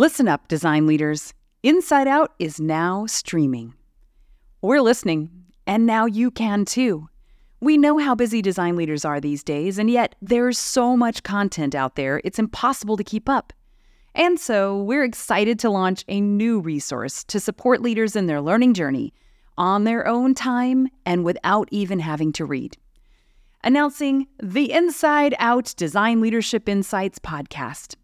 Listen up, design leaders. Inside Out is now streaming. We're listening, and now you can too. We know how busy design leaders are these days, and yet there's so much content out there, it's impossible to keep up. And so, we're excited to launch a new resource to support leaders in their learning journey on their own time and without even having to read. Announcing the Inside Out Design Leadership Insights podcast.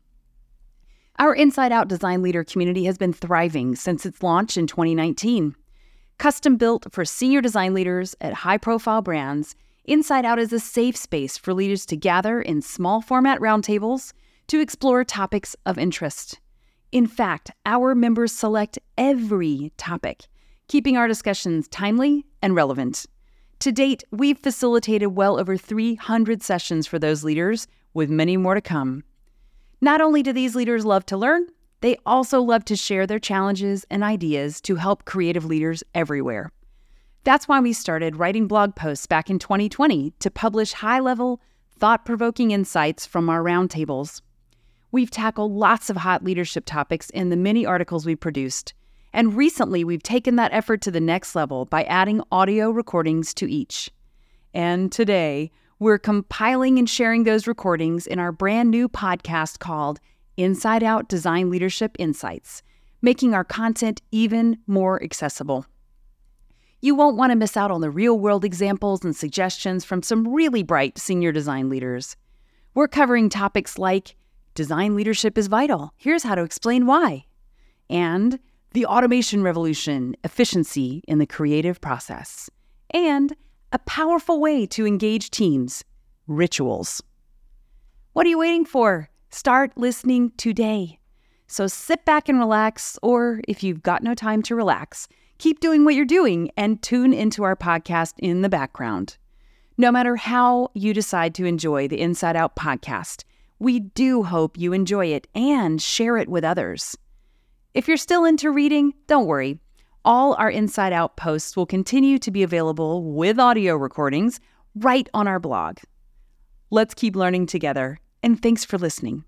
Our Inside Out design leader community has been thriving since its launch in 2019. Custom built for senior design leaders at high profile brands, Inside Out is a safe space for leaders to gather in small format roundtables to explore topics of interest. In fact, our members select every topic, keeping our discussions timely and relevant. To date, we've facilitated well over 300 sessions for those leaders, with many more to come. Not only do these leaders love to learn, they also love to share their challenges and ideas to help creative leaders everywhere. That's why we started writing blog posts back in 2020 to publish high level, thought provoking insights from our roundtables. We've tackled lots of hot leadership topics in the many articles we produced, and recently we've taken that effort to the next level by adding audio recordings to each. And today, we're compiling and sharing those recordings in our brand new podcast called Inside Out Design Leadership Insights, making our content even more accessible. You won't want to miss out on the real world examples and suggestions from some really bright senior design leaders. We're covering topics like design leadership is vital, here's how to explain why, and the automation revolution, efficiency in the creative process, and a powerful way to engage teams rituals. What are you waiting for? Start listening today. So sit back and relax, or if you've got no time to relax, keep doing what you're doing and tune into our podcast in the background. No matter how you decide to enjoy the Inside Out podcast, we do hope you enjoy it and share it with others. If you're still into reading, don't worry. All our Inside Out posts will continue to be available with audio recordings right on our blog. Let's keep learning together, and thanks for listening.